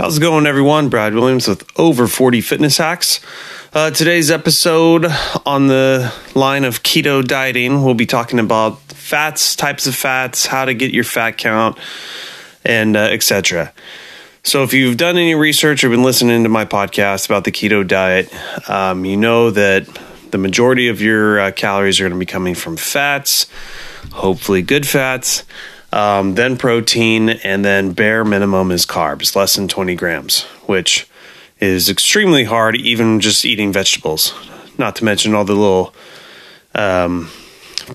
How's it going, everyone? Brad Williams with Over 40 Fitness Hacks. Uh, today's episode on the line of keto dieting, we'll be talking about fats, types of fats, how to get your fat count, and uh, etc. So, if you've done any research or been listening to my podcast about the keto diet, um, you know that the majority of your uh, calories are going to be coming from fats, hopefully good fats um, then protein, and then bare minimum is carbs, less than 20 grams, which is extremely hard, even just eating vegetables. Not to mention all the little um,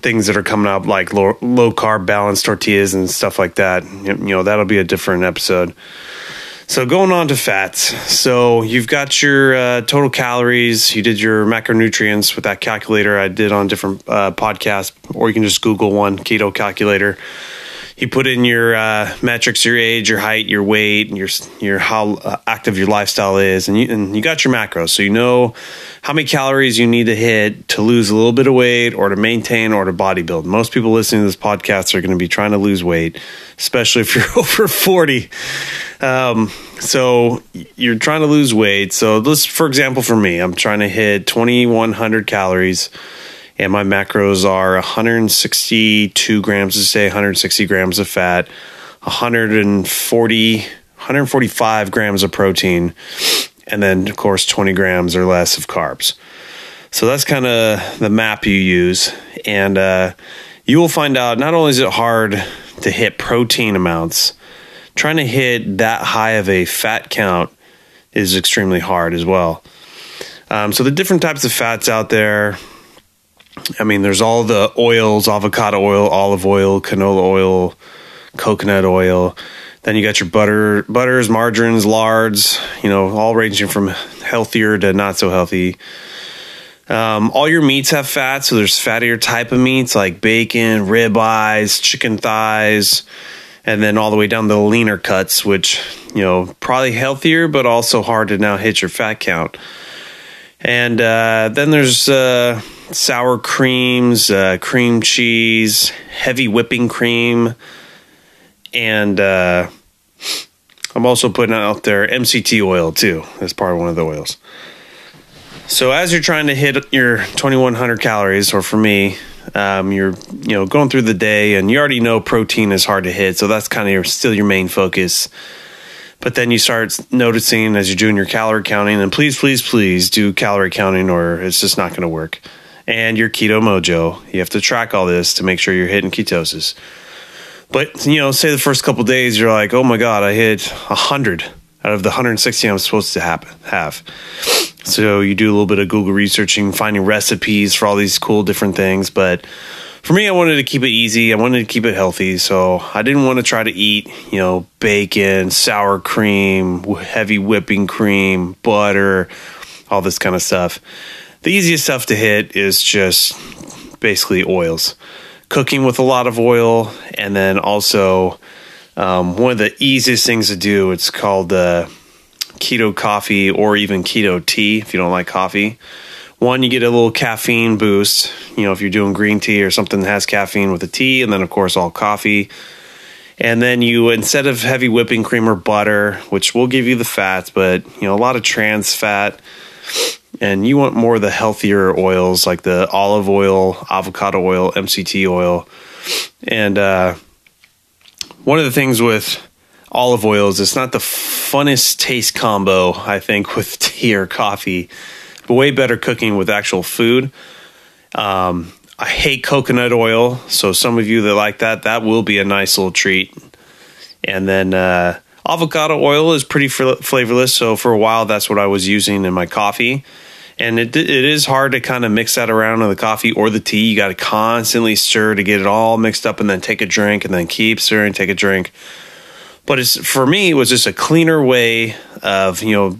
things that are coming up, like low, low carb balanced tortillas and stuff like that. You know, that'll be a different episode. So going on to fats. So you've got your uh, total calories. You did your macronutrients with that calculator I did on different uh, podcasts, or you can just Google one keto calculator you put in your uh, metrics, your age, your height, your weight, and your your how uh, active your lifestyle is, and you and you got your macros, so you know how many calories you need to hit to lose a little bit of weight, or to maintain, or to bodybuild. Most people listening to this podcast are going to be trying to lose weight, especially if you're over forty. Um, so you're trying to lose weight. So this, for example, for me, I'm trying to hit 2,100 calories and my macros are 162 grams a say 160 grams of fat, 140, 145 grams of protein, and then of course 20 grams or less of carbs. So that's kind of the map you use, and uh, you will find out not only is it hard to hit protein amounts, trying to hit that high of a fat count is extremely hard as well. Um, so the different types of fats out there, I mean, there's all the oils avocado oil, olive oil, canola oil, coconut oil. Then you got your butter, butters, margarines, lards, you know, all ranging from healthier to not so healthy. Um, all your meats have fat, so there's fattier type of meats like bacon, rib eyes, chicken thighs, and then all the way down the leaner cuts, which, you know, probably healthier, but also hard to now hit your fat count. And uh, then there's uh, sour creams, uh, cream cheese, heavy whipping cream, and uh, I'm also putting out there MCT oil too as part of one of the oils. So as you're trying to hit your 2100 calories, or for me, um, you're you know going through the day, and you already know protein is hard to hit, so that's kind of your, still your main focus. But then you start noticing as you're doing your calorie counting, and please, please, please do calorie counting, or it's just not going to work and your keto mojo. You have to track all this to make sure you're hitting ketosis. But you know, say the first couple days you're like, oh my god, I hit hundred out of the 160 I'm supposed to have. So you do a little bit of Google researching, finding recipes for all these cool different things. But for me, I wanted to keep it easy. I wanted to keep it healthy. So I didn't want to try to eat, you know, bacon, sour cream, heavy whipping cream, butter, all this kind of stuff. The easiest stuff to hit is just basically oils. Cooking with a lot of oil, and then also um, one of the easiest things to do. It's called uh, keto coffee or even keto tea if you don't like coffee. One, you get a little caffeine boost. You know, if you're doing green tea or something that has caffeine with a tea, and then of course all coffee. And then you, instead of heavy whipping cream or butter, which will give you the fats, but you know, a lot of trans fat and you want more of the healthier oils like the olive oil, avocado oil, MCT oil. And uh, one of the things with olive oil is it's not the funnest taste combo, I think, with tea or coffee, way better cooking with actual food. Um, I hate coconut oil, so some of you that like that, that will be a nice little treat. And then uh, avocado oil is pretty flavorless, so for a while that's what I was using in my coffee and it it is hard to kind of mix that around in the coffee or the tea. You got to constantly stir to get it all mixed up, and then take a drink, and then keep stirring, take a drink. But it's for me, it was just a cleaner way of you know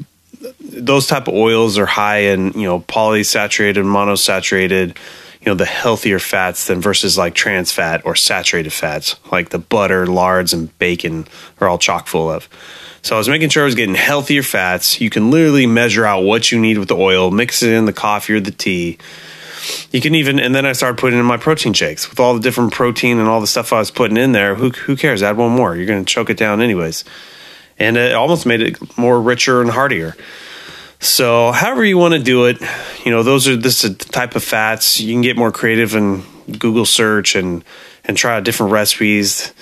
those type of oils are high in you know polysaturated, monosaturated, you know the healthier fats than versus like trans fat or saturated fats like the butter, lards, and bacon are all chock full of. So I was making sure I was getting healthier fats. You can literally measure out what you need with the oil, mix it in the coffee or the tea. You can even, and then I started putting in my protein shakes with all the different protein and all the stuff I was putting in there. Who, who cares? Add one more. You're going to choke it down anyways. And it almost made it more richer and heartier. So, however you want to do it, you know, those are this type of fats. You can get more creative and Google search and and try out different recipes.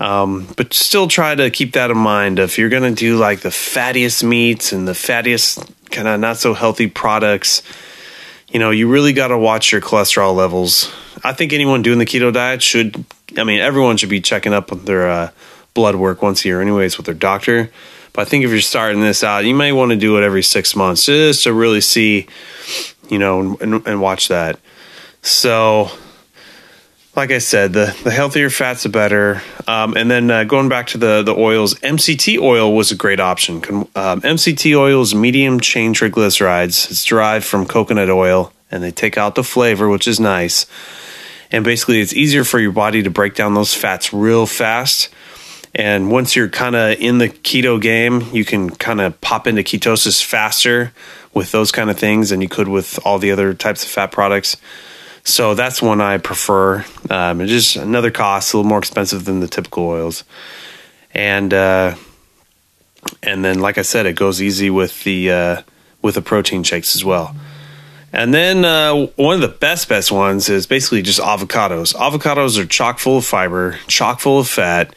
Um, but still try to keep that in mind. If you're going to do like the fattiest meats and the fattiest kind of not so healthy products, you know, you really got to watch your cholesterol levels. I think anyone doing the keto diet should, I mean, everyone should be checking up on their uh, blood work once a year, anyways, with their doctor. But I think if you're starting this out, you may want to do it every six months just to really see, you know, and, and watch that. So, like I said, the, the healthier fats, the better. Um, and then uh, going back to the, the oils, MCT oil was a great option. Um, MCT oil is medium chain triglycerides. It's derived from coconut oil, and they take out the flavor, which is nice. And basically, it's easier for your body to break down those fats real fast. And once you're kind of in the keto game, you can kind of pop into ketosis faster with those kind of things than you could with all the other types of fat products. So that's one I prefer. Um, it's just another cost, a little more expensive than the typical oils, and uh, and then like I said, it goes easy with the uh, with the protein shakes as well. And then uh, one of the best best ones is basically just avocados. Avocados are chock full of fiber, chock full of fat.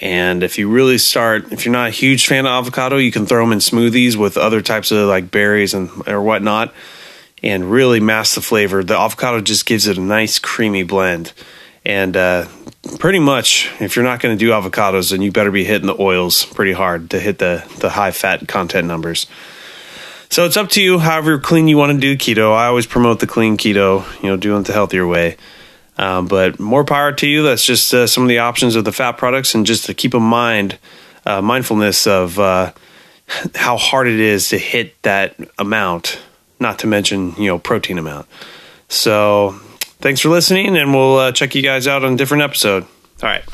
And if you really start, if you're not a huge fan of avocado, you can throw them in smoothies with other types of like berries and or whatnot and really mask the flavor. The avocado just gives it a nice creamy blend. And uh, pretty much, if you're not going to do avocados, then you better be hitting the oils pretty hard to hit the, the high fat content numbers. So it's up to you, however clean you want to do keto. I always promote the clean keto, you know, doing it the healthier way. Um, but more power to you. That's just uh, some of the options of the fat products, and just to keep in mind, uh, mindfulness of uh, how hard it is to hit that amount not to mention, you know, protein amount. So thanks for listening, and we'll uh, check you guys out on a different episode. All right.